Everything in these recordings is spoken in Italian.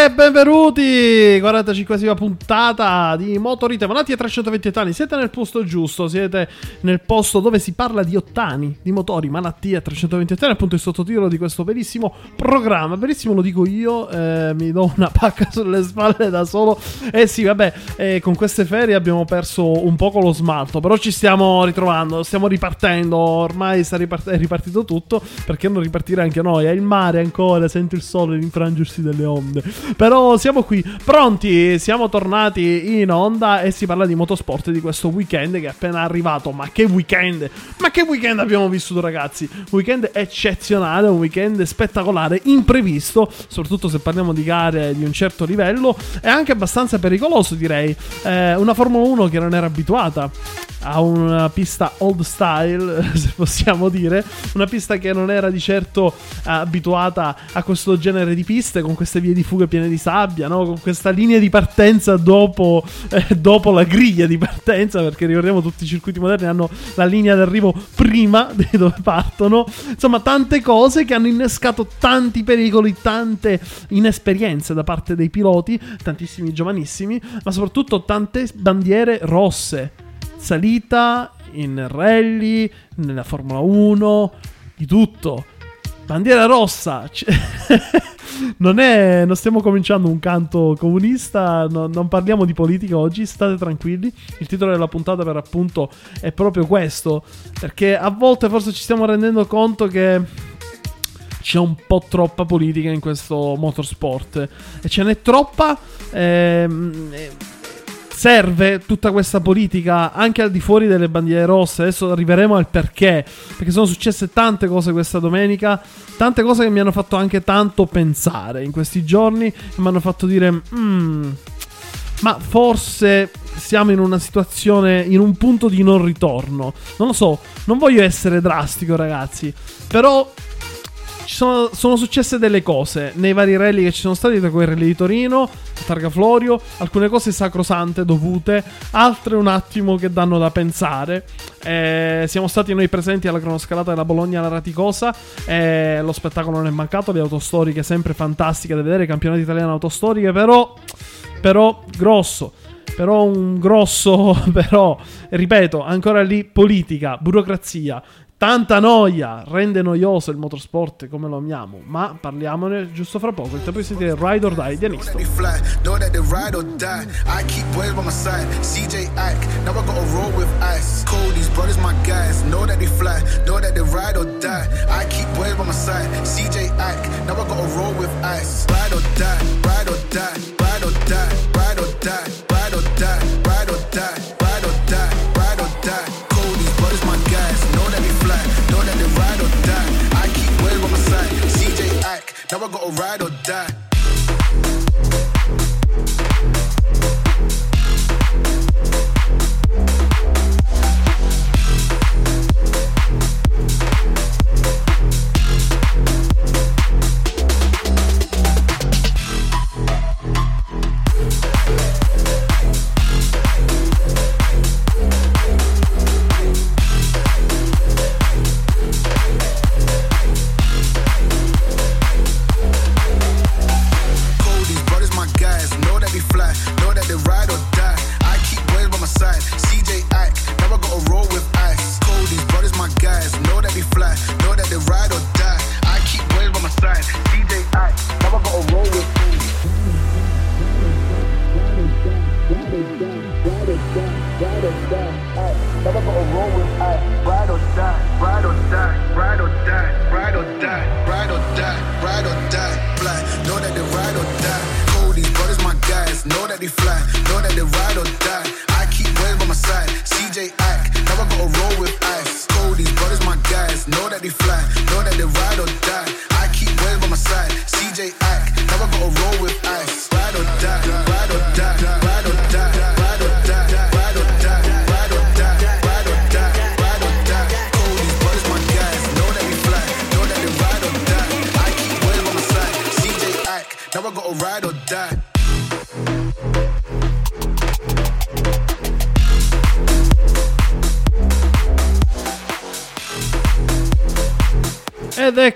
E benvenuti! 45esima puntata di Motorite Manati a 320 anni. Siete nel posto giusto, siete nel posto dove si parla di ottani, di motori, malattie a 320 anni. Appunto il sottotitolo di questo bellissimo programma. Bellissimo lo dico io, eh, mi do una pacca sulle spalle da solo. Eh sì, vabbè, eh, con queste ferie abbiamo perso un poco lo smalto, però ci stiamo ritrovando, stiamo ripartendo. Ormai ripart- è ripartito tutto, perché non ripartire anche noi? È il mare ancora, sento il sole l'infrangersi delle onde. Però siamo qui, pronti, siamo tornati in onda e si parla di motorsport di questo weekend che è appena arrivato. Ma che weekend! Ma che weekend abbiamo vissuto ragazzi? Weekend eccezionale, un weekend spettacolare, imprevisto, soprattutto se parliamo di gare di un certo livello e anche abbastanza pericoloso direi. Eh, una Formula 1 che non era abituata a una pista old style, se possiamo dire, una pista che non era di certo abituata a questo genere di piste, con queste vie di fuga piene di sabbia, no? con questa linea di partenza dopo, eh, dopo la griglia di partenza, perché ricordiamo tutti i circuiti moderni hanno la linea d'arrivo prima di dove partono, insomma tante cose che hanno innescato tanti pericoli, tante inesperienze da parte dei piloti, tantissimi giovanissimi, ma soprattutto tante bandiere rosse salita, in rally, nella Formula 1, di tutto. Bandiera rossa. non, è, non stiamo cominciando un canto comunista, no, non parliamo di politica oggi, state tranquilli. Il titolo della puntata per appunto è proprio questo, perché a volte forse ci stiamo rendendo conto che c'è un po' troppa politica in questo motorsport e ce n'è troppa. Ehm, serve tutta questa politica anche al di fuori delle bandiere rosse. Adesso arriveremo al perché. Perché sono successe tante cose questa domenica. Tante cose che mi hanno fatto anche tanto pensare in questi giorni. E mi hanno fatto dire: mm, Ma forse siamo in una situazione, in un punto di non ritorno. Non lo so, non voglio essere drastico, ragazzi. Però ci sono, sono, successe delle cose nei vari rally che ci sono stati, tra cui il rally di Torino, Targa Florio, alcune cose sacrosante dovute, altre un attimo che danno da pensare. Eh, siamo stati noi presenti alla cronoscalata della Bologna alla Raticosa, eh, lo spettacolo non è mancato, le autostoriche sempre fantastiche da vedere, campionati italiani autostoriche, però, però grosso però un grosso, però, ripeto, ancora lì politica, burocrazia, Tanta noia rende noioso il motorsport come lo amiamo, ma parliamone giusto fra poco. Il tempo di sentire Ride or Die di Anisto. Now I gotta ride or die.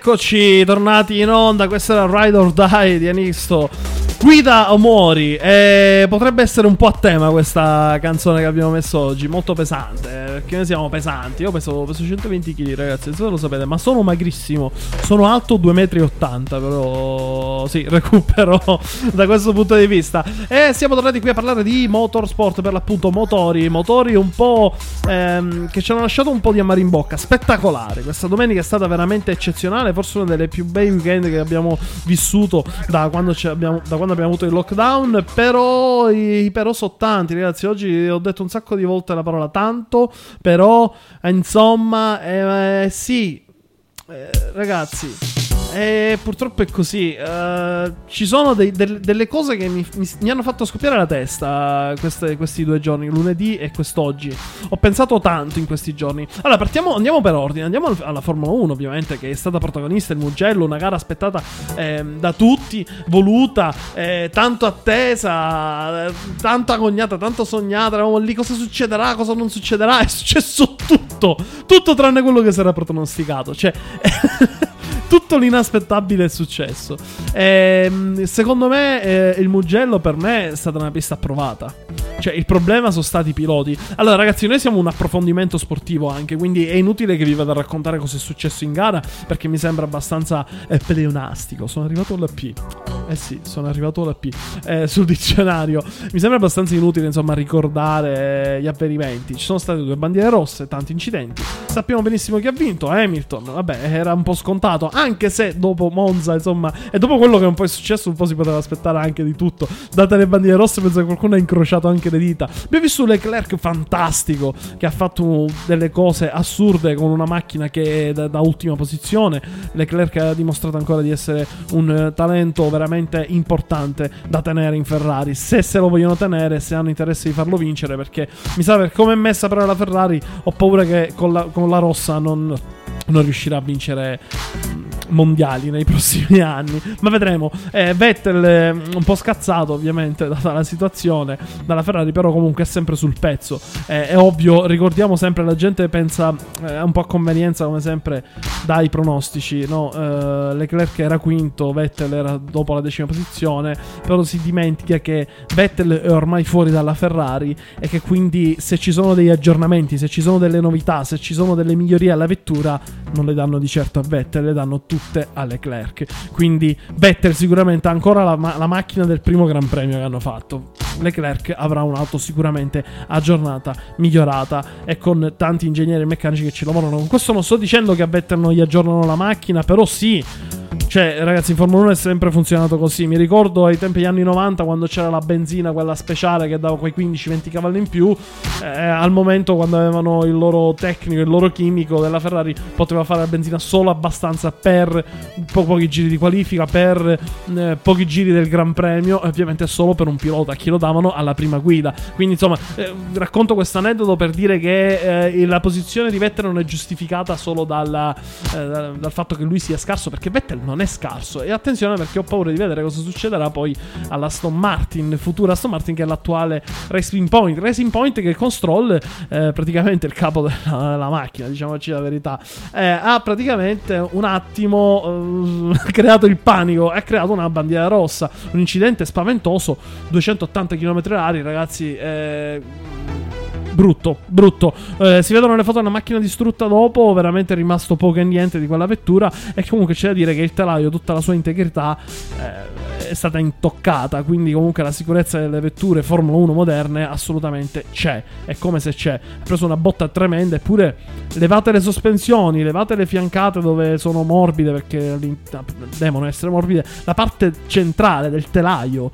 Eccoci, tornati in onda. Questa era Ride or Die di Anisto. Guida o muori. E potrebbe essere un po' a tema questa canzone che abbiamo messo oggi. Molto pesante. Perché noi siamo pesanti. Io peso, peso 120 kg, ragazzi. So se lo sapete, ma sono magrissimo. Sono alto 2,80 m. Però sì, recupero da questo punto di vista. E siamo tornati qui a parlare di motorsport, per l'appunto motori. Motori un po' ehm, che ci hanno lasciato un po' di amaro in bocca. Spettacolare. Questa domenica è stata veramente eccezionale. Forse una delle più bei weekend che abbiamo vissuto da quando, abbiamo, da quando abbiamo avuto il lockdown. Però i però sono tanti, ragazzi. Oggi ho detto un sacco di volte la parola tanto. Però, insomma, eh, sì. Eh, ragazzi. E purtroppo è così. eh, ci sono dei- del- delle cose che mi, mi- mi hanno fatto scoppiare la testa queste- questi due giorni, lunedì e quest'oggi. Ho pensato tanto in questi giorni. Allora, partiamo, andiamo per ordine. Andiamo al- alla Formula 1, ovviamente, che è stata protagonista il Mugello, una gara aspettata ehm, da tutti, voluta, eh, tanto attesa, eh, tanto agognata, tanto sognata. Eravamo lì, cosa succederà, cosa non succederà. È successo tutto, tutto tranne quello che si era pronosticato. Cioè. tutto l'inaspettabile è successo. Ehm, secondo me, eh, il Mugello per me è stata una pista approvata. Cioè, il problema sono stati i piloti. Allora, ragazzi, noi siamo un approfondimento sportivo anche, quindi è inutile che vi vada a raccontare cosa è successo in gara, perché mi sembra abbastanza eh, pleonastico. Sono arrivato alla P. Eh sì, sono arrivato alla P eh, sul dizionario. Mi sembra abbastanza inutile, insomma, ricordare eh, gli avvenimenti. Ci sono state due bandiere rosse, tanti incidenti. Sappiamo benissimo chi ha vinto, Hamilton. Vabbè, era un po' scontato, anche se dopo Monza, insomma, e dopo quello che un po' è successo, un po' si poteva aspettare anche di tutto. Date le bandiere rosse, penso che qualcuno ha incrociato anche le dita. Abbiamo visto Leclerc fantastico, che ha fatto delle cose assurde con una macchina che è da, da ultima posizione. Leclerc ha dimostrato ancora di essere un eh, talento veramente importante da tenere in Ferrari. Se se lo vogliono tenere, se hanno interesse di farlo vincere, perché mi sa per come è messa però la Ferrari, ho paura che con la, con la rossa non, non riuscirà a vincere mm, mondiali nei prossimi anni. Ma vedremo. Eh, Vettel eh, un po' scazzato, ovviamente, data la situazione dalla Ferrari, però comunque è sempre sul pezzo. Eh, è ovvio, ricordiamo sempre, la gente pensa eh, un po' a convenienza, come sempre, dai pronostici. No? Eh, Leclerc era quinto, Vettel era dopo la decima posizione, però si dimentica che Vettel è ormai fuori dalla Ferrari e che quindi se ci sono degli aggiornamenti, se ci sono delle novità, se ci sono delle migliorie alla vettura, non le danno di certo a Vettel, le danno tutte a Leclerc. Quindi Vettel sicuramente ha ancora la, ma- la macchina del primo Gran Premio che hanno fatto. Leclerc avrà un'auto sicuramente aggiornata, migliorata e con tanti ingegneri meccanici che ci lavorano. Con questo non sto dicendo che a Vettel non gli aggiornano la macchina, però sì. Cioè, ragazzi, in Formula 1 è sempre funzionato così. Mi ricordo ai tempi degli anni 90 quando c'era la benzina, quella speciale che dava quei 15-20 cavalli in più. eh, al momento, quando avevano il loro tecnico, il loro chimico della Ferrari, poteva fare la benzina solo abbastanza per po- pochi giri di qualifica, per eh, pochi giri del Gran Premio, ovviamente solo per un pilota. A chi lo davano alla prima guida. Quindi, insomma, eh, racconto questo aneddoto per dire che eh, la posizione di Vettel non è giustificata solo dalla, eh, dal fatto che lui sia scarso, perché Vettel non è scarso. E attenzione perché ho paura di vedere cosa succederà poi alla Aston Martin, futura Aston Martin che è l'attuale Racing Point. Racing Point che con Stroll, eh, praticamente il capo della, della macchina, diciamoci la verità, eh, ha praticamente un attimo eh, creato il panico, ha creato una bandiera rossa, un incidente spaventoso, 280 km/h, ragazzi. Brutto, brutto. Eh, si vedono le foto della macchina distrutta dopo. Veramente è rimasto poco e niente di quella vettura. E comunque c'è da dire che il telaio, tutta la sua integrità, eh, è stata intoccata. Quindi, comunque, la sicurezza delle vetture Formula 1 moderne assolutamente c'è. È come se c'è. Ha preso una botta tremenda. Eppure, levate le sospensioni, levate le fiancate dove sono morbide, perché devono essere morbide. La parte centrale del telaio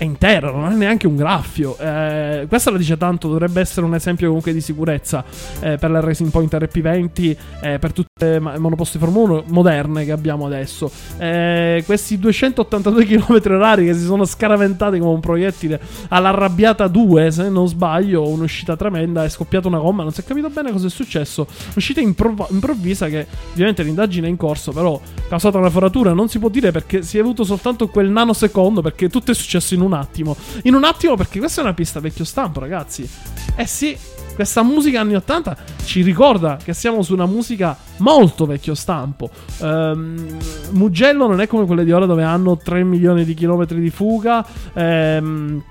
è intero, non è neanche un graffio. Eh, questo lo dice tanto, dovrebbe essere un esempio comunque di sicurezza eh, per la Racing Point RP20, eh, per tutte le monoposti Formula 1 moderne che abbiamo adesso. Eh, questi 282 km orari che si sono scaraventati come un proiettile all'arrabbiata 2, se non sbaglio, un'uscita tremenda, è scoppiata una gomma, non si è capito bene cosa è successo. Uscita improv- improvvisa che ovviamente l'indagine è in corso, però ha causato una foratura, non si può dire perché si è avuto soltanto quel nanosecondo, perché tutto è successo in un attimo. In un attimo perché questa è una pista vecchio stampo, ragazzi. Eh sì, questa musica anni 80 ci ricorda che siamo su una musica molto vecchio stampo. Um, Mugello non è come quelle di ora dove hanno 3 milioni di chilometri di fuga. Um,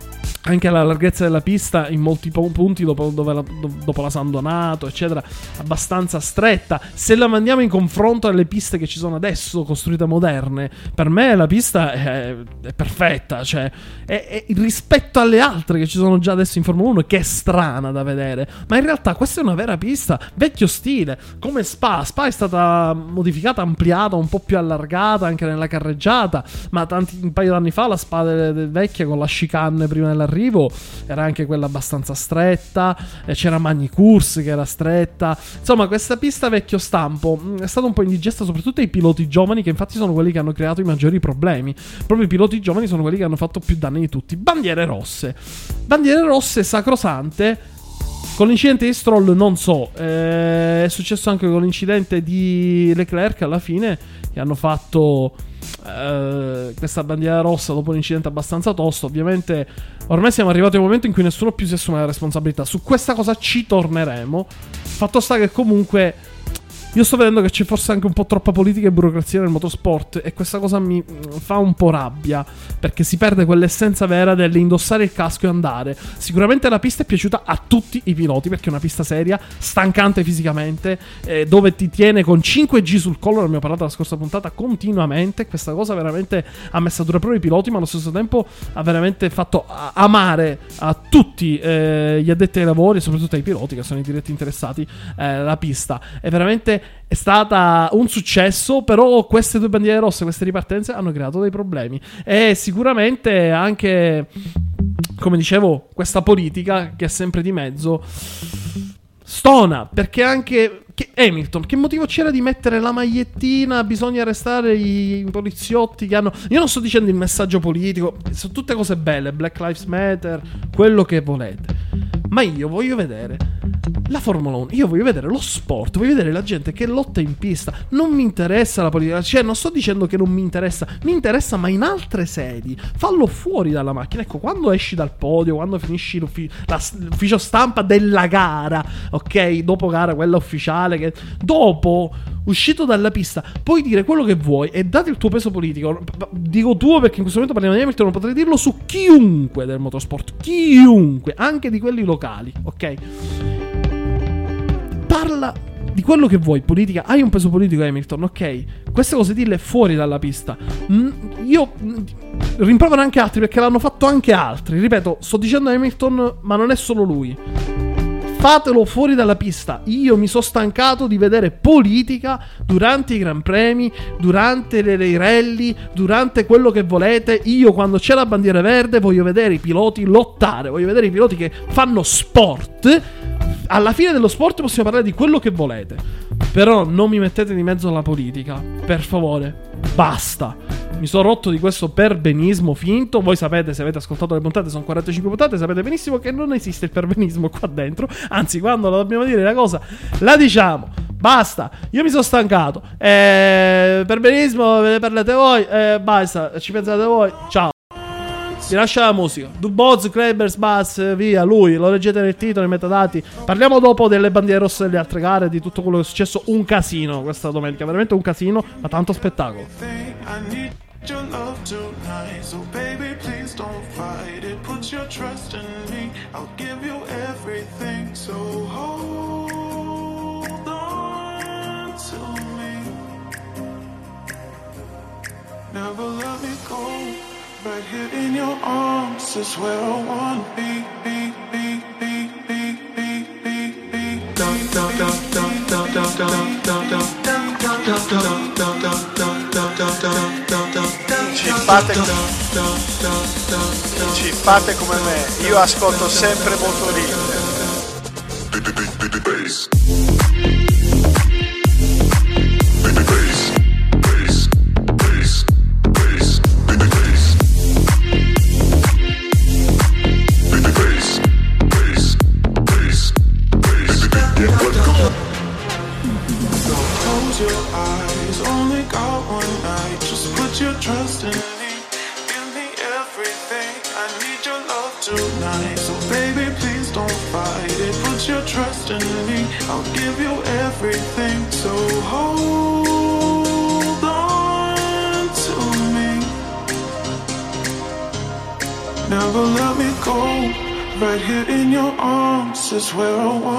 anche la larghezza della pista in molti punti dopo, la, dopo, la, San Donato, eccetera, abbastanza stretta. Se la mandiamo in confronto alle piste che ci sono adesso, costruite moderne, per me la pista è, è perfetta. Cioè, è, è, rispetto alle altre che ci sono già adesso in Formula 1, che è strana da vedere. Ma in realtà questa è una vera pista, vecchio stile, come Spa. Spa è stata modificata, ampliata, un po' più allargata anche nella carreggiata. Ma tanti, un paio d'anni fa la Spa vecchia con la chicane prima della dell'arrivo era anche quella abbastanza stretta, c'era Magni Course che era stretta. Insomma, questa pista vecchio stampo mm, è stata un po' indigesta soprattutto ai piloti giovani che infatti sono quelli che hanno creato i maggiori problemi. Proprio i piloti giovani sono quelli che hanno fatto più danni di tutti. Bandiere rosse. Bandiere rosse sacrosante con l'incidente di Stroll non so, eh, è successo anche con l'incidente di Leclerc alla fine, che hanno fatto eh, questa bandiera rossa dopo un incidente abbastanza tosto. Ovviamente ormai siamo arrivati a un momento in cui nessuno più si assume la responsabilità. Su questa cosa ci torneremo. Fatto sta che comunque io sto vedendo che c'è forse anche un po' troppa politica e burocrazia nel motorsport e questa cosa mi mm, fa un po' rabbia perché si perde quell'essenza vera dell'indossare il casco e andare. Sicuramente la pista è piaciuta a tutti i piloti perché è una pista seria, stancante fisicamente, eh, dove ti tiene con 5G sul collo, ne abbiamo parlato la scorsa puntata, continuamente. Questa cosa veramente ha messo a dura prova i piloti, ma allo stesso tempo ha veramente fatto amare a tutti eh, gli addetti ai lavori, soprattutto ai piloti che sono i diretti interessati, eh, la pista. È veramente è stata un successo, però queste due bandiere rosse, queste ripartenze hanno creato dei problemi. E sicuramente anche, come dicevo, questa politica che è sempre di mezzo stona, perché anche che Hamilton, che motivo c'era di mettere la magliettina? Bisogna arrestare i poliziotti che hanno. Io non sto dicendo il messaggio politico, sono tutte cose belle, Black Lives Matter, quello che volete. Ma io voglio vedere la Formula 1, io voglio vedere lo sport, voglio vedere la gente che lotta in pista. Non mi interessa la politica, cioè non sto dicendo che non mi interessa, mi interessa ma in altre sedi. Fallo fuori dalla macchina. Ecco, quando esci dal podio, quando finisci l'ufficio, l'ufficio stampa della gara, ok? Dopo gara, quella ufficiale, che dopo uscito dalla pista, puoi dire quello che vuoi e date il tuo peso politico. Dico tuo perché in questo momento parliamo di Hamilton, non potrei dirlo su chiunque del motorsport, chiunque, anche di quelli locali, ok? Parla di quello che vuoi, politica, hai un peso politico Hamilton, ok? Queste cose dille fuori dalla pista. Mm, io mm, rimprovero anche altri perché l'hanno fatto anche altri. Ripeto, sto dicendo Hamilton, ma non è solo lui fatelo fuori dalla pista. Io mi sono stancato di vedere politica durante i Gran Premi, durante le, le rally, durante quello che volete. Io quando c'è la bandiera verde voglio vedere i piloti lottare, voglio vedere i piloti che fanno sport. Alla fine dello sport possiamo parlare di quello che volete. Però non mi mettete di mezzo alla politica, per favore. Basta mi sono rotto di questo perbenismo finto. Voi sapete, se avete ascoltato le puntate, sono 45 puntate, sapete benissimo che non esiste il perbenismo qua dentro. Anzi, quando la dobbiamo dire la cosa, la diciamo. Basta, io mi sono stancato. Eh, perbenismo, ve ne parlate voi. Eh, basta, ci pensate voi. Ciao. Vi lascia la musica. Duboz, Klebers, Bass, via, lui. Lo leggete nel titolo, nei metadati. Parliamo dopo delle bandiere rosse delle altre gare, di tutto quello che è successo. Un casino questa domenica, veramente un casino, ma tanto spettacolo. your love tonight. So, baby, please don't fight it. Put your trust in me. I'll give you everything. So, hold on to me. Never let me go. Right here in your arms is where I want to be. be, be, be, be, be, be, be. Dun, dun, dun. Ci fate amici, fate come me, io ascolto sempre Motorite. Where I wanna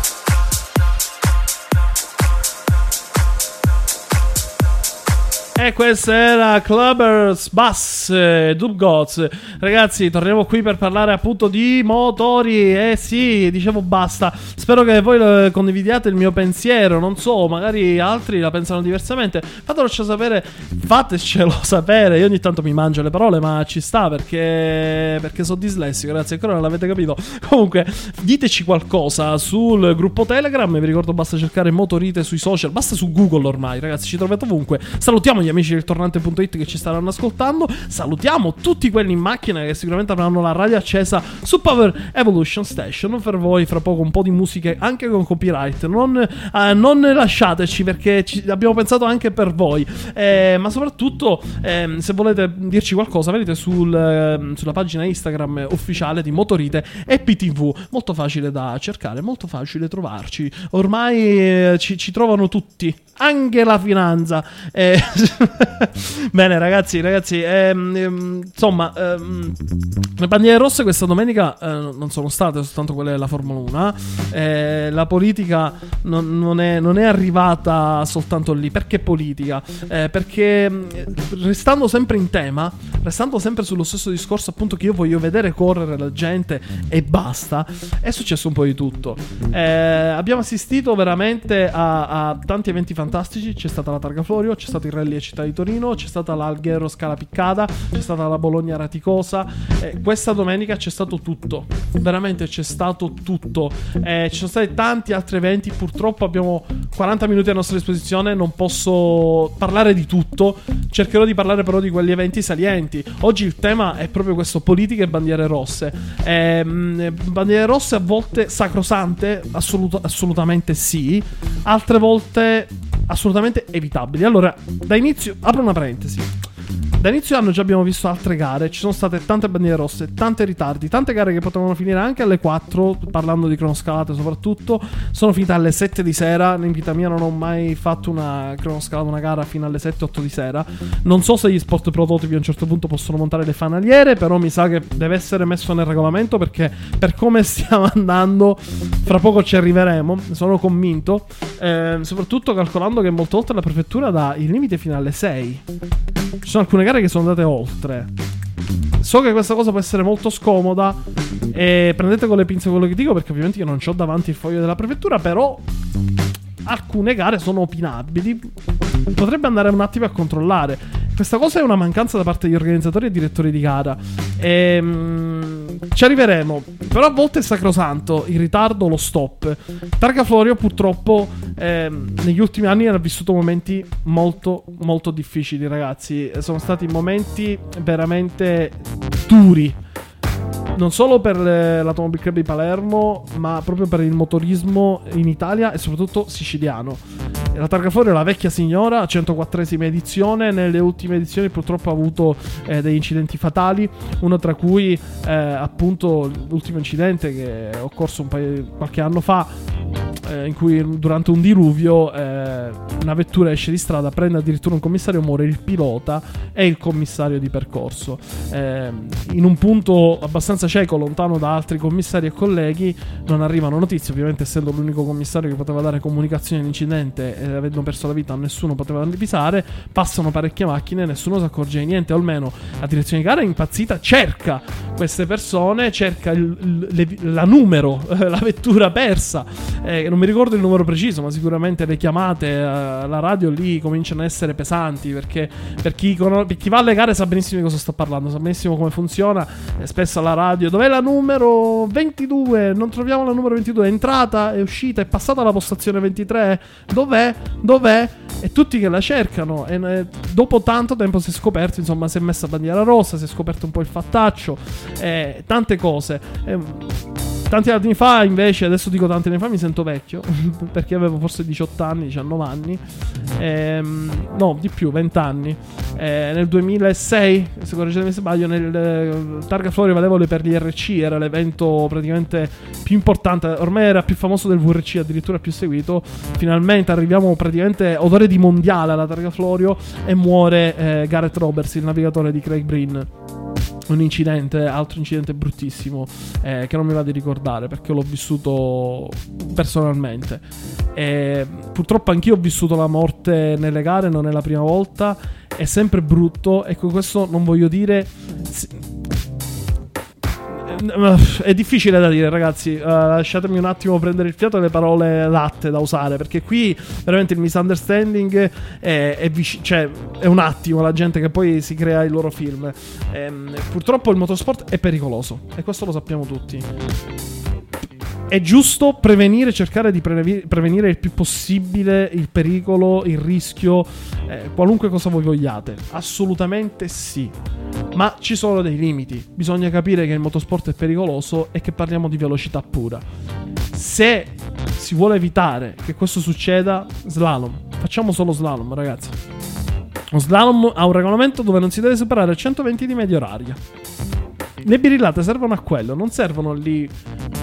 E questa era Clubbers Bass eh, Dub Gods. Ragazzi, torniamo qui per parlare appunto di motori. Eh sì, dicevo basta. Spero che voi condividiate il mio pensiero. Non so, magari altri la pensano diversamente. Fatelo sapere, fatecelo sapere. Io ogni tanto mi mangio le parole, ma ci sta perché perché sono dislessico, ragazzi, ancora non l'avete capito. Comunque, diteci qualcosa sul gruppo Telegram. Vi ricordo basta cercare Motorite sui social, basta su Google ormai, ragazzi, ci trovate ovunque. Salutiamo gli amici del tornante.it che ci staranno ascoltando. Salutiamo tutti quelli in macchina che sicuramente avranno la radio accesa su Power Evolution Station. Per voi, fra poco, un po' di musiche anche con copyright. Non, eh, non lasciateci perché ci abbiamo pensato anche per voi. Eh, ma soprattutto, ehm, se volete dirci qualcosa, vedete sul, ehm, sulla pagina Instagram ufficiale di Motorite e PTV. Molto facile da cercare, molto facile trovarci. Ormai eh, ci, ci trovano tutti, anche la finanza. Eh, Bene, ragazzi, ragazzi, ehm, ehm, insomma, ehm, le bandiere rosse questa domenica eh, non sono state soltanto quelle della Formula 1. eh, la politica non, non è, non è arrivata soltanto lì. Perché politica? Eh, perché mh, restando sempre in tema, restando sempre sullo stesso discorso, appunto, che io voglio vedere correre la gente e basta, è successo un po' di tutto. Eh, abbiamo assistito veramente a, a tanti eventi fantastici. C'è stata la Targa Florio, c'è stato il rally a Città di Torino, c'è stata l'Alghero Scala Piccata, c'è stata la Bologna Raticosa. Eh, questa domenica c'è stato tutto, veramente c'è stato tutto. Eh, ci sono stati tanti altri eventi, purtroppo abbiamo 40 minuti a nostra disposizione, non posso parlare di tutto, cercherò di parlare però di quegli eventi salienti. Oggi il tema è proprio questo, politica e bandiere rosse. Ehm, bandiere rosse a volte sacrosante, assoluto- assolutamente sì, altre volte assolutamente evitabili. Allora, da inizio, apro una parentesi. Da inizio anno già abbiamo visto altre gare, ci sono state tante bandiere rosse, tanti ritardi, tante gare che potevano finire anche alle 4, parlando di cronoscalate soprattutto, sono finite alle 7 di sera, in vita mia non ho mai fatto una cronoscalata, una gara fino alle 7-8 di sera, non so se gli sport prototipi a un certo punto possono montare le fanaliere, però mi sa che deve essere messo nel regolamento perché per come stiamo andando, fra poco ci arriveremo, sono convinto, eh, soprattutto calcolando che molte volte la prefettura dà il limite fino alle 6. Ci sono alcune gare che sono andate oltre. So che questa cosa può essere molto scomoda. E prendete con le pinze quello che dico, perché ovviamente io non ho davanti il foglio della prefettura. Però alcune gare sono opinabili. potrebbe andare un attimo a controllare. Questa cosa è una mancanza da parte degli organizzatori e direttori di gara. Ehm, ci arriveremo. Però a volte è sacrosanto il ritardo lo stop. Targa Florio purtroppo ehm, negli ultimi anni ha vissuto momenti molto molto difficili, ragazzi. Sono stati momenti veramente duri non solo per eh, l'Automobile Club di Palermo, ma proprio per il motorismo in Italia e soprattutto siciliano. La Targa Florio è la vecchia signora, 104esima edizione. Nelle ultime edizioni purtroppo ha avuto eh, degli incidenti fatali, uno tra cui eh, appunto l'ultimo incidente che è occorso paio, qualche anno fa, eh, in cui durante un diluvio eh, una vettura esce di strada, prende addirittura un commissario, muore il pilota e il commissario di percorso. Eh, in un punto abbastanza cieco, lontano da altri commissari e colleghi, non arrivano notizie, ovviamente essendo l'unico commissario che poteva dare comunicazione all'incidente e avendo perso la vita nessuno poteva divisare, passano parecchie macchine, nessuno si accorge di niente, o almeno la direzione di gara è impazzita, cerca queste persone, cerca il- il- la numero, la vettura persa, eh, non mi ricordo il numero preciso, ma sicuramente le chiamate eh, alla radio lì cominciano a essere pesanti perché per chi, per chi va alle gare sa benissimo di cosa sto parlando, sa benissimo come funziona, eh, spesso alla radio, dov'è la numero 22? Non troviamo la numero 22, è entrata, è uscita, è passata alla postazione 23, dov'è? Dov'è? E tutti che la cercano e eh, dopo tanto tempo si è scoperto, insomma, si è messa bandiera rossa, si è scoperto un po' il fattaccio, eh, tante cose. Ehm, Tanti anni fa, invece, adesso dico tanti anni fa, mi sento vecchio. perché avevo forse 18 anni, 19 anni. Ehm, no, di più, 20 anni. Eh, nel 2006, se correggetemi se sbaglio, nel eh, Targa Florio Valevole per gli RC era l'evento praticamente più importante. Ormai era più famoso del VRC, addirittura più seguito. Finalmente arriviamo praticamente odore di mondiale alla Targa Florio e muore eh, Gareth Roberts, il navigatore di Craig Breen un incidente, altro incidente bruttissimo eh, che non mi va di ricordare perché l'ho vissuto personalmente. E purtroppo anch'io ho vissuto la morte nelle gare, non è la prima volta, è sempre brutto e con questo non voglio dire... È difficile da dire, ragazzi. Uh, lasciatemi un attimo prendere il fiato e le parole latte da usare. Perché qui veramente il misunderstanding è, è, vici- cioè, è un attimo la gente che poi si crea i loro film. Ehm, purtroppo il motorsport è pericoloso. E questo lo sappiamo tutti. È giusto prevenire, cercare di prevenire il più possibile il pericolo, il rischio, eh, qualunque cosa voi vogliate. Assolutamente sì. Ma ci sono dei limiti. Bisogna capire che il motorsport è pericoloso e che parliamo di velocità pura. Se si vuole evitare che questo succeda, slalom. Facciamo solo slalom, ragazzi. Lo slalom ha un regolamento dove non si deve superare 120 di media oraria. Le birillate servono a quello, non servono lì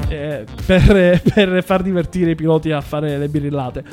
eh, per, per far divertire i piloti a fare le birillate.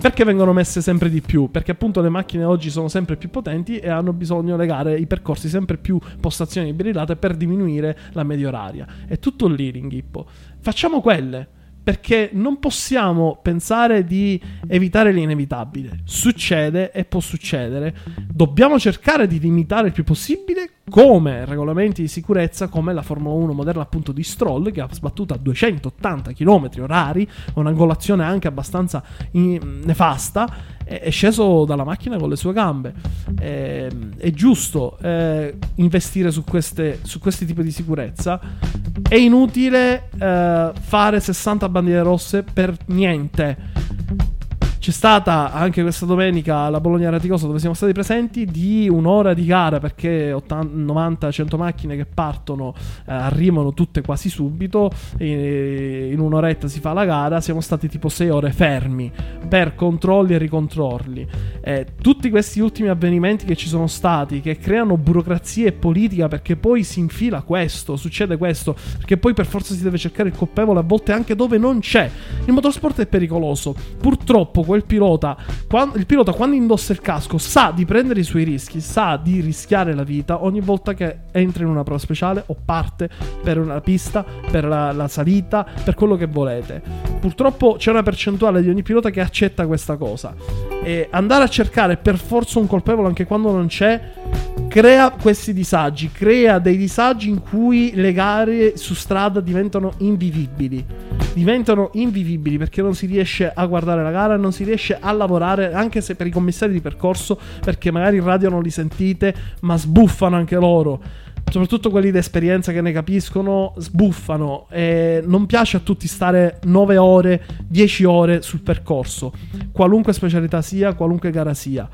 Perché vengono messe sempre di più? Perché appunto le macchine oggi sono sempre più potenti e hanno bisogno le gare, i percorsi sempre più postazioni di birillate per diminuire la media oraria. È tutto lì l'inghippo. Facciamo quelle. Perché non possiamo pensare di evitare l'inevitabile. Succede e può succedere. Dobbiamo cercare di limitare il più possibile come regolamenti di sicurezza, come la Formula 1 moderna appunto di Stroll che ha sbattuto a 280 km orari, un'angolazione anche abbastanza in- nefasta, è sceso dalla macchina con le sue gambe. È, è giusto eh, investire su, queste, su questi tipi di sicurezza. È inutile eh, fare 60 bandiere rosse per niente. C'è stata anche questa domenica la Bologna Raticosa dove siamo stati presenti di un'ora di gara perché 90-100 macchine che partono eh, arrivano tutte quasi subito e in un'oretta si fa la gara siamo stati tipo 6 ore fermi per controlli e ricontrolli. Eh, tutti questi ultimi avvenimenti che ci sono stati che creano burocrazia e politica perché poi si infila questo succede questo perché poi per forza si deve cercare il colpevole a volte anche dove non c'è. Il motorsport è pericoloso. Purtroppo quel pilota quan- il pilota quando indossa il casco sa di prendere i suoi rischi sa di rischiare la vita ogni volta che entra in una prova speciale o parte per una pista per la, la salita per quello che volete. Purtroppo c'è una percentuale di ogni pilota che accetta questa cosa. E andare a cercare per forza un colpevole anche quando non c'è crea questi disagi, crea dei disagi in cui le gare su strada diventano invivibili. Diventano invivibili perché non si riesce a guardare la gara, non si riesce a lavorare anche se per i commissari di percorso, perché magari in radio non li sentite, ma sbuffano anche loro soprattutto quelli d'esperienza che ne capiscono, sbuffano. E non piace a tutti stare 9 ore, 10 ore sul percorso, qualunque specialità sia, qualunque gara sia.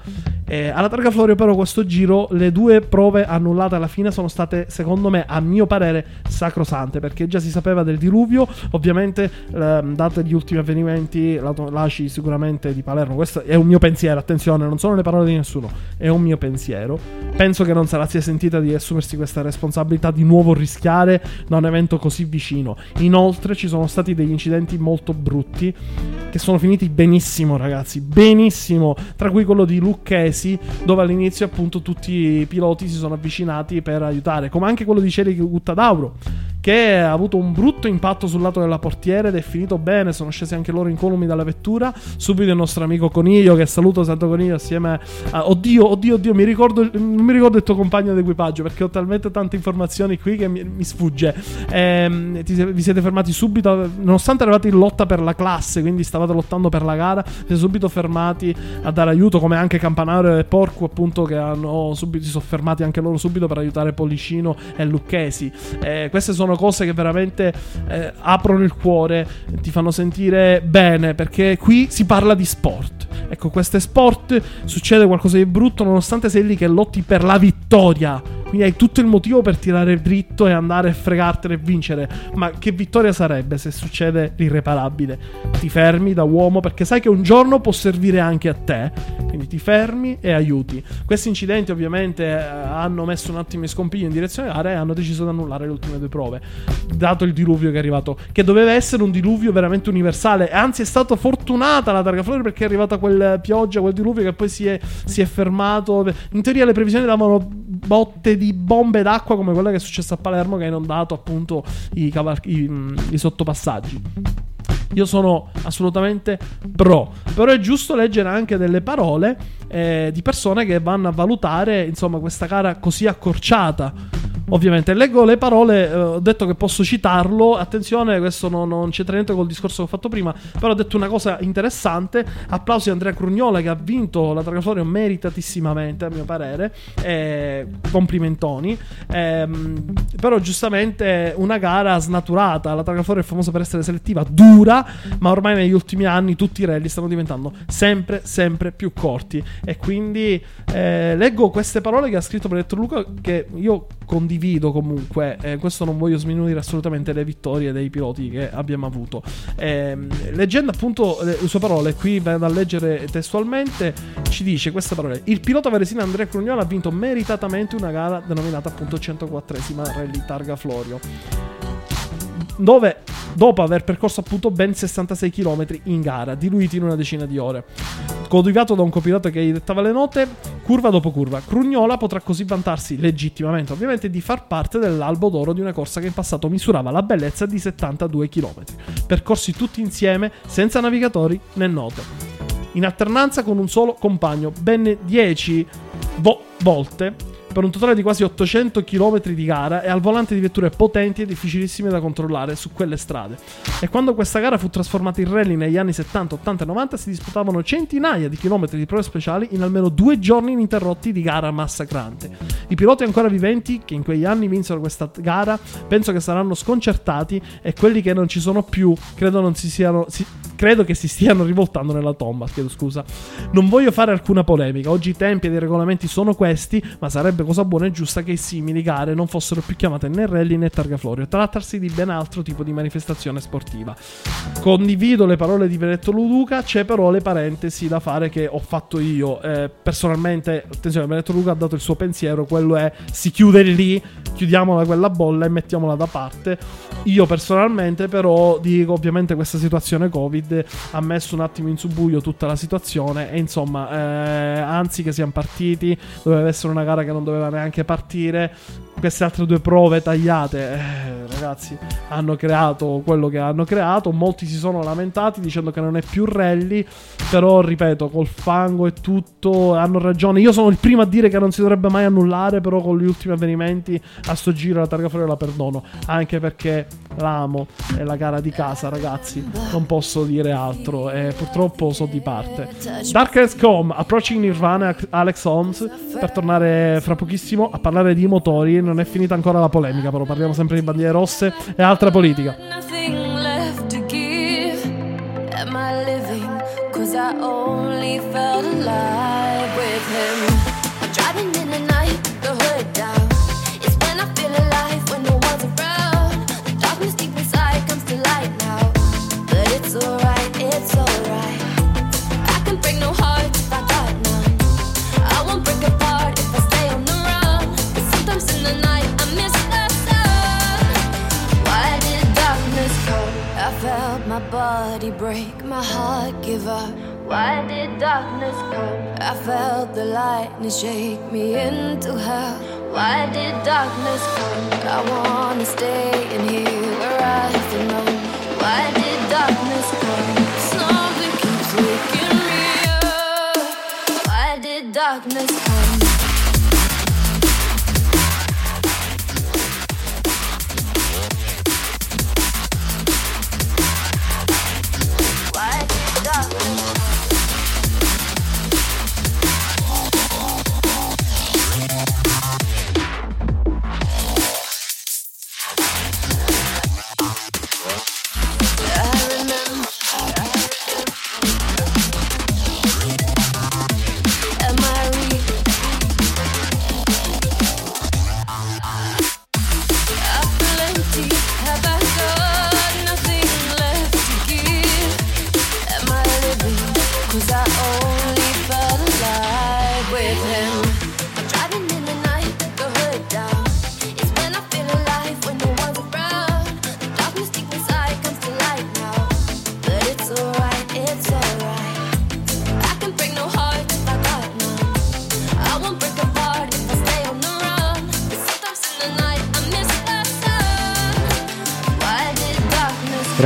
E alla Targa Florio, però, questo giro, le due prove annullate alla fine sono state, secondo me, a mio parere, sacrosante, perché già si sapeva del diluvio. Ovviamente, ehm, date gli ultimi avvenimenti, la lasci sicuramente di Palermo. Questo è un mio pensiero, attenzione, non sono le parole di nessuno, è un mio pensiero. Penso che non sarà sia sentita di assumersi questa responsabilità di nuovo rischiare da un evento così vicino. Inoltre ci sono stati degli incidenti molto brutti che sono finiti benissimo, ragazzi, benissimo, tra cui quello di Lucchesi, dove all'inizio appunto tutti i piloti si sono avvicinati per aiutare, come anche quello di Ceri Guttadauro che ha avuto un brutto impatto sul lato della portiera ed è finito bene, sono scesi anche loro incolumi dalla vettura, subito il nostro amico Coniglio che saluto Santo Coniglio assieme a... Oddio, oddio, oddio, mi ricordo, non mi ricordo il tuo compagno d'equipaggio perché ho talmente tante informazioni qui che mi, mi sfugge. Ehm, ti, vi siete fermati subito, nonostante eravate in lotta per la classe, quindi stavate lottando per la gara, siete subito fermati a dare aiuto come anche Campanaro e Porco appunto che hanno subito, si sono fermati anche loro subito per aiutare Policino e Lucchesi. Eh, queste sono cose che veramente eh, aprono il cuore, ti fanno sentire bene perché qui si parla di sport. Ecco, questo è sport, succede qualcosa di brutto nonostante sei lì che lotti per la vittoria. Quindi hai tutto il motivo per tirare dritto e andare a fregartene e vincere. Ma che vittoria sarebbe se succede l'irreparabile? Ti fermi da uomo perché sai che un giorno può servire anche a te. Quindi ti fermi e aiuti. Questi incidenti ovviamente eh, hanno messo un attimo in scompiglio in direzione gara e hanno deciso di annullare le ultime due prove. Dato il diluvio che è arrivato, che doveva essere un diluvio veramente universale. Anzi, è stata fortunata la Targa Florio perché è arrivata quel pioggia, quel diluvio che poi si è, si è fermato. In teoria le previsioni davano botte di bombe d'acqua come quella che è successa a Palermo che ha inondato appunto i, caval- i, i sottopassaggi. Io sono assolutamente pro. Però è giusto leggere anche delle parole eh, di persone che vanno a valutare, insomma, questa gara così accorciata. Ovviamente, leggo le parole, eh, ho detto che posso citarlo. Attenzione, questo non, non c'entra niente col discorso che ho fatto prima. Però ho detto una cosa interessante. Applausi a Andrea Crugnola che ha vinto la Tragatorio meritatissimamente, a mio parere. Eh, complimentoni. Ehm, però, giustamente, una gara snaturata. La Tragatorio è famosa per essere selettiva, dura, ma ormai negli ultimi anni tutti i rally stanno diventando sempre, sempre più corti. E quindi eh, leggo queste parole che ha scritto Benedetto Luca, che io condivido comunque. Eh, questo non voglio sminuire assolutamente le vittorie dei piloti che abbiamo avuto. Eh, leggendo appunto le sue parole, qui vado a leggere testualmente, ci dice queste parole. Il pilota varesino Andrea Crugnola ha vinto meritatamente una gara denominata appunto 104esima Rally Targa Florio dove dopo aver percorso appunto ben 66 km in gara, diluiti in una decina di ore. Codiviato da un copilota che gli dettava le note, curva dopo curva, Crugnola potrà così vantarsi legittimamente, ovviamente, di far parte dell'albo d'oro di una corsa che in passato misurava la bellezza di 72 km, percorsi tutti insieme, senza navigatori né note. In alternanza con un solo compagno, ben 10 vo- volte per un totale di quasi 800 km di gara e al volante di vetture potenti e difficilissime da controllare su quelle strade. E quando questa gara fu trasformata in rally negli anni 70, 80 e 90 si disputavano centinaia di chilometri di prove speciali in almeno due giorni ininterrotti di gara massacrante. I piloti ancora viventi che in quegli anni vinsero questa gara penso che saranno sconcertati e quelli che non ci sono più credo non si siano... Si, credo che si stiano rivoltando nella tomba, chiedo scusa. Non voglio fare alcuna polemica, oggi i tempi e i regolamenti sono questi, ma sarebbe cosa buona e giusta che simili gare non fossero più chiamate né rally né targa florio, trattarsi di ben altro tipo di manifestazione sportiva. Condivido le parole di Benedetto Luduca, c'è però le parentesi da fare che ho fatto io. Eh, personalmente, attenzione, Benedetto Luduca ha dato il suo pensiero, quello è si chiude lì, chiudiamola quella bolla e mettiamola da parte. Io personalmente però dico ovviamente questa situazione Covid Covid ha messo un attimo in subbuglio tutta la situazione. E insomma, eh, anzi che siamo partiti, doveva essere una gara che non doveva neanche partire, queste altre due prove tagliate, eh, ragazzi, hanno creato quello che hanno creato, molti si sono lamentati dicendo che non è più rally, però ripeto, col fango e tutto hanno ragione, io sono il primo a dire che non si dovrebbe mai annullare, però con gli ultimi avvenimenti a sto giro la targa fuori la perdono, anche perché l'amo, è la gara di casa, ragazzi, non posso dire altro e purtroppo so di parte. Darkest Com, Approaching Nirvana, Alex Holmes, per tornare fra pochissimo a parlare di motori, non è finita ancora la polemica, però parliamo sempre di bandiere rosse e altra politica. Am I living? Cause I only felt alive Why did darkness come? I felt the lightning shake me into hell. Why did darkness come? I wanna stay in here where I belong. Why did darkness come? Something keeps waking me up. Why did darkness come?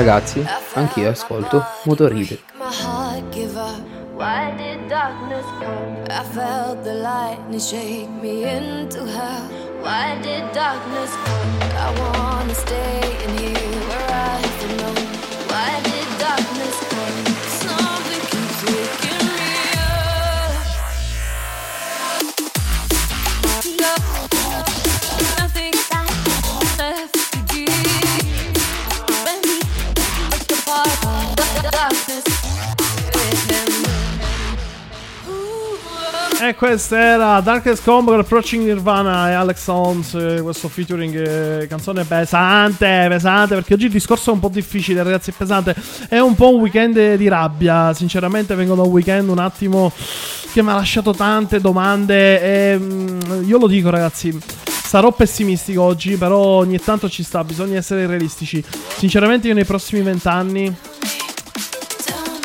Ragazzi, anch'io ascolto up. Why did darkness come? I felt the lightness shake me into hell. Why did darkness come? I wanna stay in here E questa era Darkest Combo Approaching Nirvana e Alex Holmes, eh, questo featuring eh, canzone pesante, pesante, perché oggi il discorso è un po' difficile ragazzi, è pesante, è un po' un weekend di rabbia, sinceramente vengo da un weekend un attimo che mi ha lasciato tante domande e mm, io lo dico ragazzi, sarò pessimistico oggi, però ogni tanto ci sta, bisogna essere realistici, sinceramente io nei prossimi vent'anni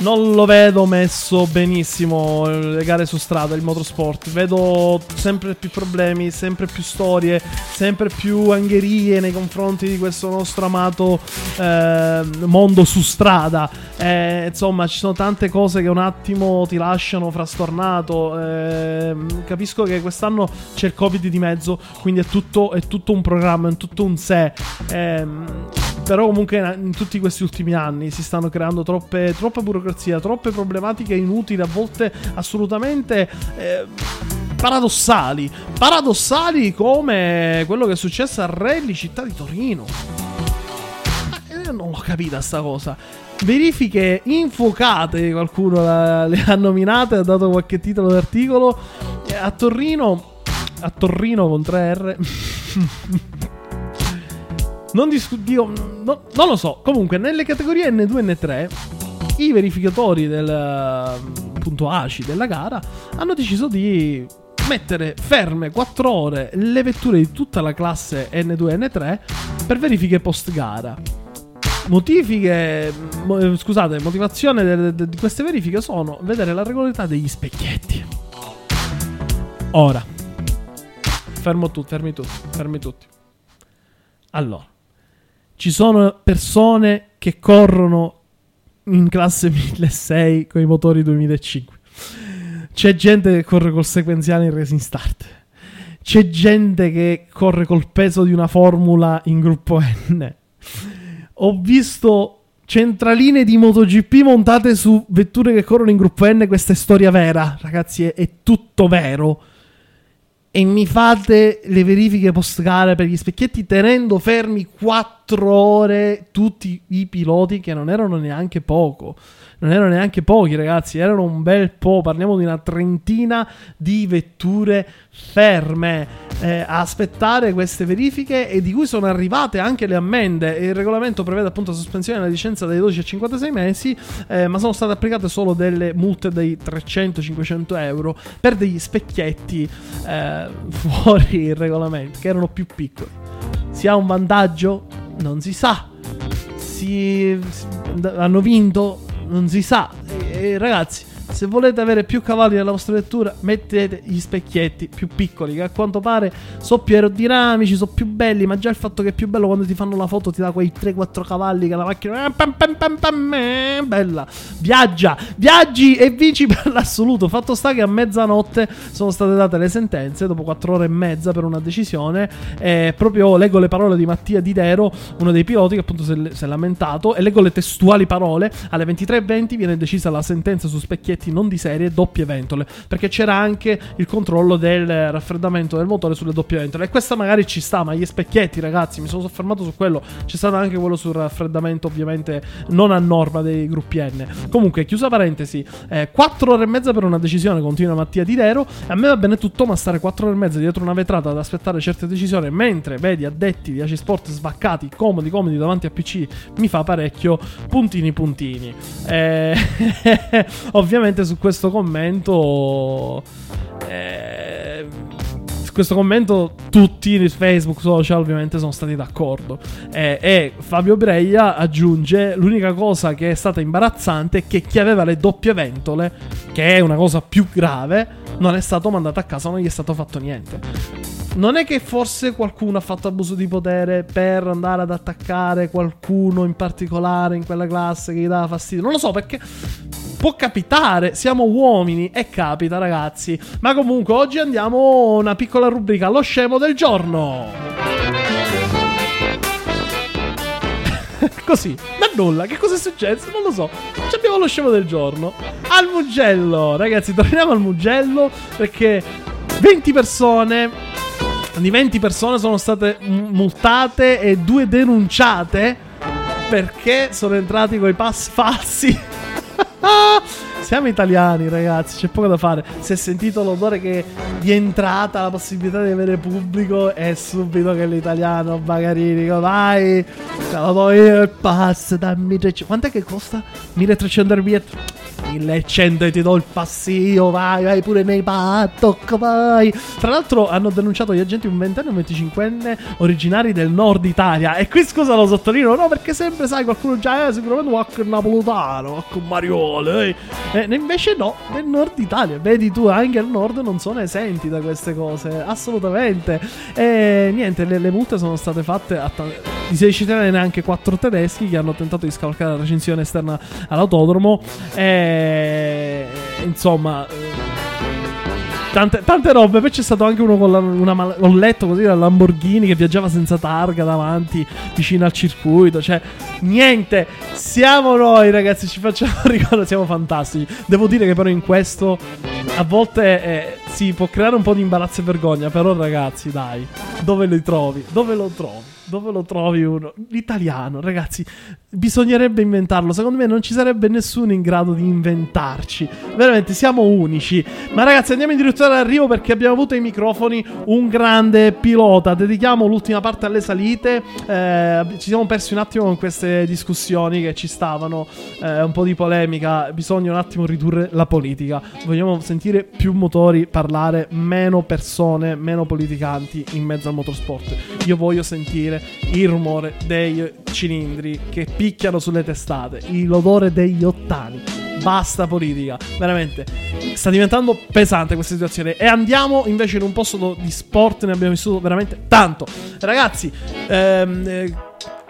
non lo vedo messo benissimo eh, le gare su strada, il motorsport. Vedo sempre più problemi, sempre più storie, sempre più angherie nei confronti di questo nostro amato eh, mondo su strada. Eh, insomma, ci sono tante cose che un attimo ti lasciano frastornato. Eh, capisco che quest'anno c'è il Covid di mezzo, quindi è tutto, è tutto un programma, è tutto un sé. Però comunque in, tutti questi ultimi anni si stanno creando troppe, troppa burocrazia, troppe problematiche inutili, a volte assolutamente eh, paradossali. Paradossali come quello che è successo a Rally Città di Torino. Ma Io non l'ho capita sta cosa. Verifiche infuocate, qualcuno le ha nominate, ha dato qualche titolo d'articolo. Eh, A Torino, a Torino con 3R. Non discutiamo. non lo so. Comunque, nelle categorie N2 e N3, i verificatori del eh, punto ACI della gara hanno deciso di mettere ferme 4 ore le vetture di tutta la classe N2 e N3 per verifiche post gara. Motifiche, mo- eh, scusate, motivazione di queste verifiche sono vedere la regolarità degli specchietti. Ora, fermo tutti, fermi tutti, fermi tutti. Allora, ci sono persone che corrono in classe 1006 con i motori 2005. C'è gente che corre col sequenziale in racing start. C'è gente che corre col peso di una formula in gruppo N. Ho visto centraline di MotoGP montate su vetture che corrono in gruppo N. Questa è storia vera, ragazzi, è, è tutto vero. E mi fate le verifiche post gare per gli specchietti tenendo fermi 4 ore tutti i piloti che non erano neanche poco. Non erano neanche pochi, ragazzi, erano un bel po'. Parliamo di una trentina di vetture ferme eh, a aspettare queste verifiche e di cui sono arrivate anche le ammende. Il regolamento prevede appunto la sospensione della licenza dai 12 a 56 mesi, eh, ma sono state applicate solo delle multe dei 300-500 euro per degli specchietti eh, fuori il regolamento, che erano più piccoli. Si ha un vantaggio? Non si sa. Si- hanno vinto? Non si sa. E- ragazzi, se volete avere più cavalli nella vostra vettura, mettete gli specchietti più piccoli, che a quanto pare sono più aerodinamici, sono più belli, ma già il fatto che è più bello quando ti fanno la foto ti dà quei 3-4 cavalli che la macchina... eh, eh, bella. Viaggia, viaggi e vinci per l'assoluto. Fatto sta che a mezzanotte sono state date le sentenze, dopo 4 ore e mezza per una decisione. E proprio leggo le parole di Mattia Didero, uno dei piloti che appunto si è lamentato, e leggo le testuali parole. Alle 23.20 viene decisa la sentenza su specchietti non di serie doppie ventole, perché c'era anche il controllo del raffreddamento del motore sulle doppie ventole. E questa magari ci sta, ma gli specchietti, ragazzi, mi sono soffermato su quello. C'è stato anche quello sul raffreddamento, ovviamente non a norma dei gruppi N. Comunque, chiusa parentesi, 4 ore e mezza per una decisione, continua Mattia Didero. A me va bene tutto, ma stare 4 ore e mezza dietro una vetrata ad aspettare certe decisioni, mentre vedi addetti di AC Sport svaccati, comodi, comodi davanti a PC, mi fa parecchio puntini puntini. Eh, ovviamente su questo commento... Eh, su questo commento tutti i Facebook social ovviamente sono stati d'accordo. Eh, e Fabio Breia aggiunge l'unica cosa che è stata imbarazzante è che chi aveva le doppie ventole che è una cosa più grave non è stato mandato a casa non gli è stato fatto niente. Non è che forse qualcuno ha fatto abuso di potere per andare ad attaccare qualcuno in particolare in quella classe che gli dava fastidio non lo so perché Può capitare, siamo uomini e capita ragazzi. Ma comunque oggi andiamo a una piccola rubrica, lo scemo del giorno. Così, da nulla, che cosa è successo? Non lo so. Ci abbiamo lo scemo del giorno. Al Mugello, ragazzi, torniamo al Mugello perché 20 persone di 20 persone sono state multate e due denunciate perché sono entrati con i pass falsi. Siamo italiani, ragazzi, c'è poco da fare. Si è sentito l'odore che di entrata, la possibilità di avere pubblico, è subito che l'italiano magari dico, vai, te lo do io il pass, dammi 300. Quant'è che costa? 1300 euro? 1100 e ti do il passio, vai, vai pure nei paddock, vai. Tra l'altro hanno denunciato gli agenti un ventenne e un 25enne originari del nord Italia. E qui scusa lo sottolineo, no, perché sempre sai qualcuno già, eh, sicuramente qualche napoletano, qualche Mariole, eh. Eh, invece no, del nord Italia. Vedi tu, anche al nord non sono esenti da queste cose, assolutamente. E niente, le, le multe sono state fatte a ta- di 16 italiani e anche 4 tedeschi che hanno tentato di scavalcare la recinzione esterna all'autodromo. E insomma. eh, Tante, tante robe, poi c'è stato anche uno con la, una mal- letto così la Lamborghini che viaggiava senza targa davanti, vicino al circuito. Cioè, niente, siamo noi ragazzi, ci facciamo ricordo, siamo fantastici. Devo dire che però in questo a volte eh, si può creare un po' di imbarazzo e vergogna, però ragazzi, dai, dove li trovi? Dove lo trovi? Dove lo trovi uno? L'italiano, ragazzi, bisognerebbe inventarlo. Secondo me non ci sarebbe nessuno in grado di inventarci. Veramente siamo unici. Ma ragazzi, andiamo addirittura all'arrivo perché abbiamo avuto ai microfoni un grande pilota. Dedichiamo l'ultima parte alle salite. Eh, ci siamo persi un attimo con queste discussioni che ci stavano. eh, un po' di polemica. Bisogna un attimo ridurre la politica. Vogliamo sentire più motori parlare, meno persone, meno politicanti in mezzo al motorsport. Io voglio sentire il rumore dei cilindri che picchiano sulle testate. L'odore degli ottani. Basta politica, veramente. Sta diventando pesante questa situazione. E andiamo invece in un posto di sport, ne abbiamo vissuto veramente tanto. Ragazzi, ehm, eh,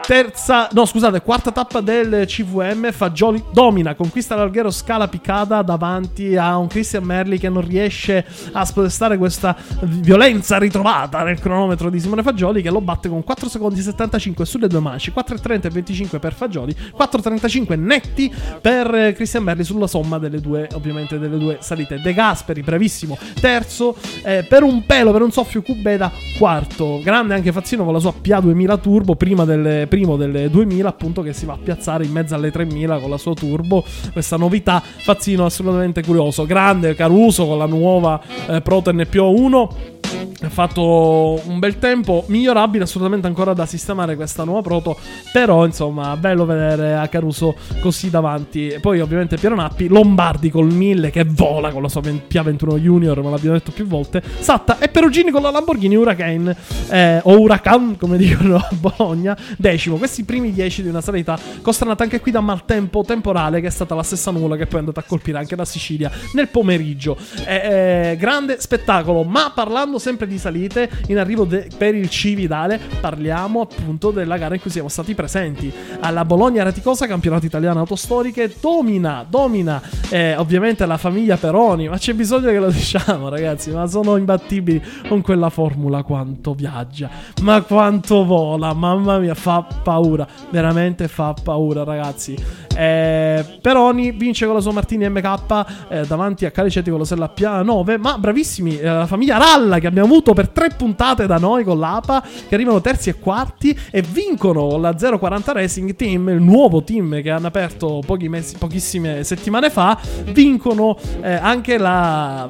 terza, no scusate, quarta tappa del CVM, Fagioli domina, conquista l'Alghero Scala Picada davanti a un Christian Merli che non riesce a spodestare questa violenza ritrovata nel cronometro di Simone Fagioli che lo batte con 4 secondi e 75 sulle due manche, 4.30 e 25 per Fagioli, 4.35 netti per Christian Merli sulla somma delle due, ovviamente delle due salite. De Gasperi, bravissimo, terzo, eh, per un pelo, per un soffio Cubeda, quarto. Grande anche Fazzino con la sua PA 2000 Turbo, prima del, primo delle 2000 appunto che si va a piazzare in mezzo alle 3000 con la sua Turbo, questa novità. Fazzino assolutamente curioso. Grande Caruso con la nuova eh, Proto NPO 1 ha fatto un bel tempo, migliorabile assolutamente ancora da sistemare questa nuova proto, però insomma bello vedere a Caruso così davanti. E poi ovviamente Piero Nappi, Lombardi col 1000 che vola con la sua PA21 Junior, ma l'abbiamo detto più volte, Satta e Perugini con la Lamborghini Hurricane, eh, o Huracan come dicono a Bologna, decimo. Questi primi 10 di una salita costernata anche qui da maltempo temporale che è stata la stessa nuvola che poi è andata a colpire anche la Sicilia nel pomeriggio. Eh, eh, grande spettacolo, ma parlando sempre di salite, in arrivo de- per il Cividale parliamo appunto della gara in cui siamo stati presenti. Alla Bologna Raticosa, campionato italiano autostoriche, domina, domina eh, ovviamente la famiglia Peroni, ma c'è bisogno che lo diciamo ragazzi, ma sono imbattibili con quella formula, quanto viaggia, ma quanto vola, mamma mia, fa paura, veramente fa paura ragazzi. Eh, Peroni vince con la sua Martini MK eh, davanti a Calicetti con la Sella PA9, ma bravissimi eh, la famiglia Ralla che abbiamo avuto per tre puntate da noi con l'APA, che arrivano terzi e quarti e vincono con la 040 Racing Team, il nuovo team che hanno aperto mesi, pochissime settimane fa, vincono eh, anche la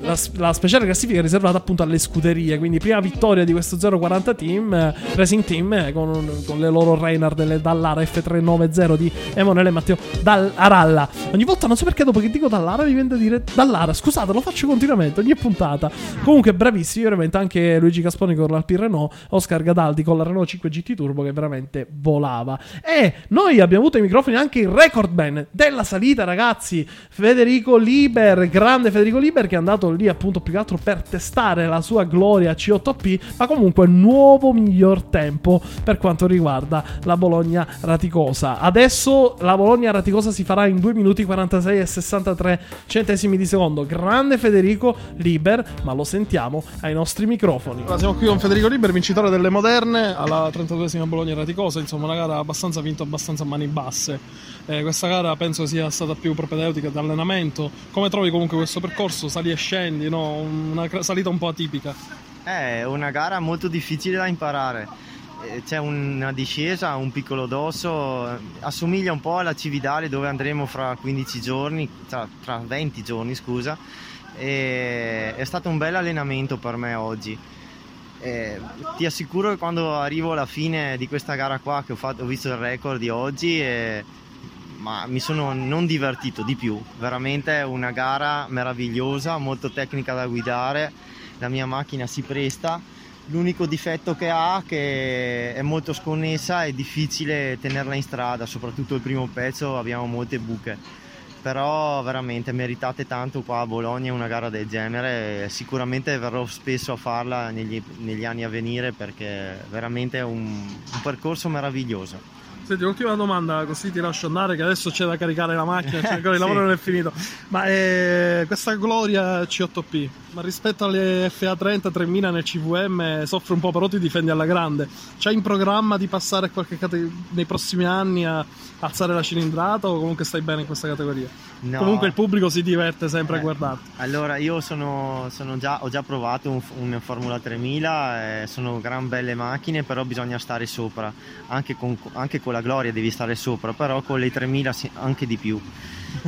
la, la speciale classifica riservata appunto alle scuderie. Quindi, prima vittoria di questo 040 team, eh, Racing Team, eh, con, con le loro Reynard delle Dallara F390 di Emanuele Matteo Dal- Aralla. Ogni volta non so perché dopo che dico Dallara mi viene da dire Dallara. Scusate, lo faccio continuamente, ogni puntata. Comunque, bravissimi, veramente anche Luigi Casponi con l'Alpine Renault, Oscar Gadaldi con la Renault 5 GT Turbo che veramente volava. E noi abbiamo avuto ai microfoni anche il record man della salita, ragazzi. Federico Liber, grande Federico Liber che è andato lì appunto più che altro per testare la sua gloria C8P, ma comunque nuovo miglior tempo per quanto riguarda la Bologna Raticosa. Adesso la Bologna Raticosa si farà in 2 minuti 46 e 63 centesimi di secondo. Grande Federico Liber, ma lo sentiamo ai nostri microfoni. Allora, siamo qui con Federico Liber, vincitore delle moderne alla 32esima Bologna Raticosa, insomma una gara abbastanza vinto abbastanza a mani basse. Eh, questa gara penso sia stata più propedeutica di allenamento. Come trovi comunque questo percorso? Sali e scendi, no? Una salita un po' atipica. È una gara molto difficile da imparare. Eh, C'è una discesa, un piccolo dosso, eh, assomiglia un po' alla Cividale dove andremo fra 15 giorni, tra, tra 20 giorni scusa. E è stato un bel allenamento per me oggi. Eh, ti assicuro che quando arrivo alla fine di questa gara qua, che ho, fatto, ho visto il record di oggi, eh, ma mi sono non divertito di più. Veramente è una gara meravigliosa, molto tecnica da guidare. La mia macchina si presta. L'unico difetto che ha è che è molto sconnessa e difficile tenerla in strada, soprattutto il primo pezzo abbiamo molte buche. Però veramente meritate tanto qua a Bologna una gara del genere sicuramente verrò spesso a farla negli, negli anni a venire perché veramente è un, un percorso meraviglioso. Senti, ultima domanda, così ti lascio andare che adesso c'è da caricare la macchina, cioè ancora il lavoro Sì. non è finito. Ma eh, questa gloria C8P, ma rispetto alle FA30 3000 nel CVM soffre un po', però ti difendi alla grande. C'hai in programma di passare a qualche cate- nei prossimi anni a alzare la cilindrata o comunque stai bene in questa categoria? No. Comunque il pubblico si diverte sempre a Eh, guardarti. Allora, io sono, sono già, ho già provato un, un Formula 3000, eh, sono gran belle macchine, però bisogna stare sopra. Anche con, anche con la Gloria devi stare sopra, però con le 3000 sì- anche di più.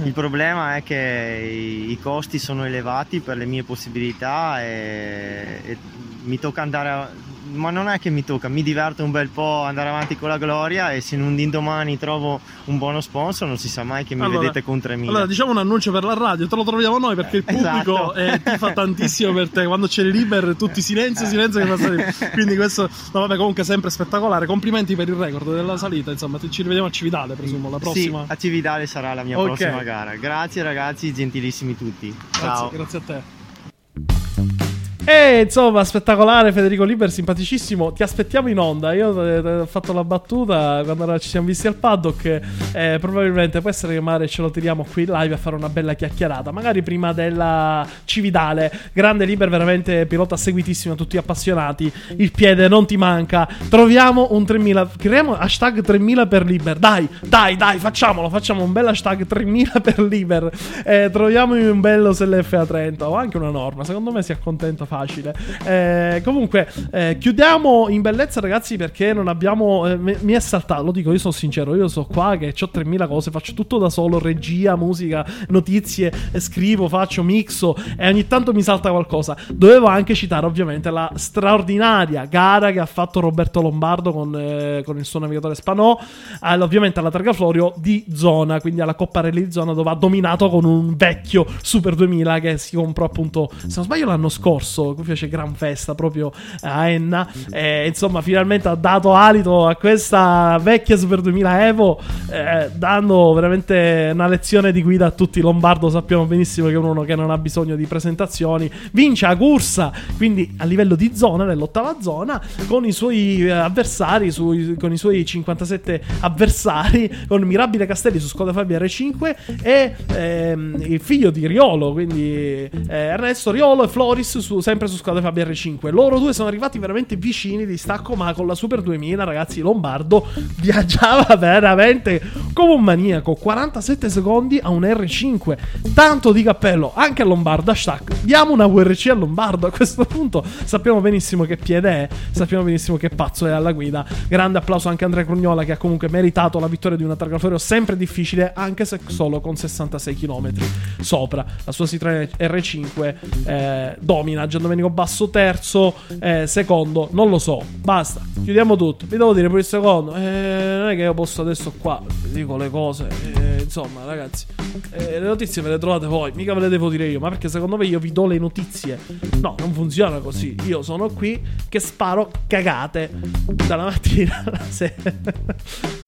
Il problema è che i, i costi sono elevati per le mie possibilità e, e mi tocca andare a- ma non è che mi tocca, mi diverto un bel po' andare avanti con la gloria e se un d'indomani trovo un buono sponsor non si sa mai che mi Allora- vedete con 3000. Allora, diciamo un annuncio per la radio, te lo troviamo noi perché il pubblico Esatto. eh, ti fa tantissimo per te. Quando c'è il liber, tutti silenzio, silenzio che fa salire. Quindi questo, no, vabbè, comunque sempre spettacolare. Complimenti per il record della salita. Insomma, ci rivediamo a Cividale, presumo, la prossima. Sì, a Cividale sarà la mia Ok. prossima gara. Grazie ragazzi, gentilissimi tutti. Ciao. Grazie, grazie a te. E insomma, spettacolare Federico Liber, simpaticissimo. Ti aspettiamo in onda. Io eh, eh, ho fatto la battuta quando ci siamo visti al paddock. eh, probabilmente può essere che magari ce lo tiriamo qui live a fare una bella chiacchierata. Magari prima della Cividale. Grande Liber, veramente pilota seguitissimo, tutti appassionati. Il piede non ti manca. Troviamo un 3000. Creiamo hashtag 3000 per Liber. Dai, dai, dai, facciamolo. Facciamo un bel hashtag 3000 per Liber. Eh, troviamo un bello SLFA 30 o anche una norma. Secondo me si accontenta facile. Eh, comunque, eh, chiudiamo in bellezza, ragazzi, perché non abbiamo. eh, mi è saltato, lo dico, io sono sincero. Io so qua che ho 3000 cose, faccio tutto da solo: regia, musica, notizie, eh, scrivo, faccio, mixo e ogni tanto mi salta qualcosa. Dovevo anche citare, ovviamente, la straordinaria gara che ha fatto Roberto Lombardo con, eh, con il suo navigatore Spanò. ovviamente alla Targa Florio di zona, quindi alla Coppa Rally di zona, dove ha dominato con un vecchio Super 2000 che si comprò appunto, se non sbaglio, l'anno scorso. Qui fece gran festa proprio a Enna. E, insomma, finalmente ha dato alito a questa vecchia Super 2000 Evo, eh, dando veramente una lezione di guida a tutti. Lombardo sappiamo benissimo che è uno che non ha bisogno di presentazioni. Vince a corsa, quindi a livello di zona, nell'ottava zona, con i suoi eh, avversari, sui- con i suoi 57 avversari, con Mirabile Castelli su Skoda Fabia R5 e ehm, il figlio di Riolo, quindi eh, Ernesto Riolo e Floris su- sempre su Skoda Fabia R5. Loro due sono arrivati veramente vicini di stacco, ma con la Super 2000, ragazzi, Lombardo viaggiava veramente come un maniaco. 47 secondi a un R5. Tanto di cappello anche a Lombardo. Hashtag diamo una VRC a Lombardo. A questo punto sappiamo benissimo che piede è, sappiamo benissimo che pazzo è alla guida. Grande applauso anche a Andrea Crugnola che ha comunque meritato la vittoria di una targa Florio sempre difficile, anche se solo con 66 km sopra. La sua Citroen R5 eh, domina Gian Domenico Basso terzo, eh, secondo, non lo so. Basta, chiudiamo tutto. Vi devo dire per il secondo, eh, non è che io posso adesso qua vi dico le cose, eh, insomma, ragazzi, eh, le notizie ve le trovate voi, mica ve le devo dire io, ma perché secondo me io vi do le notizie. No, non funziona così. Io sono qui che sparo cagate dalla mattina alla sera.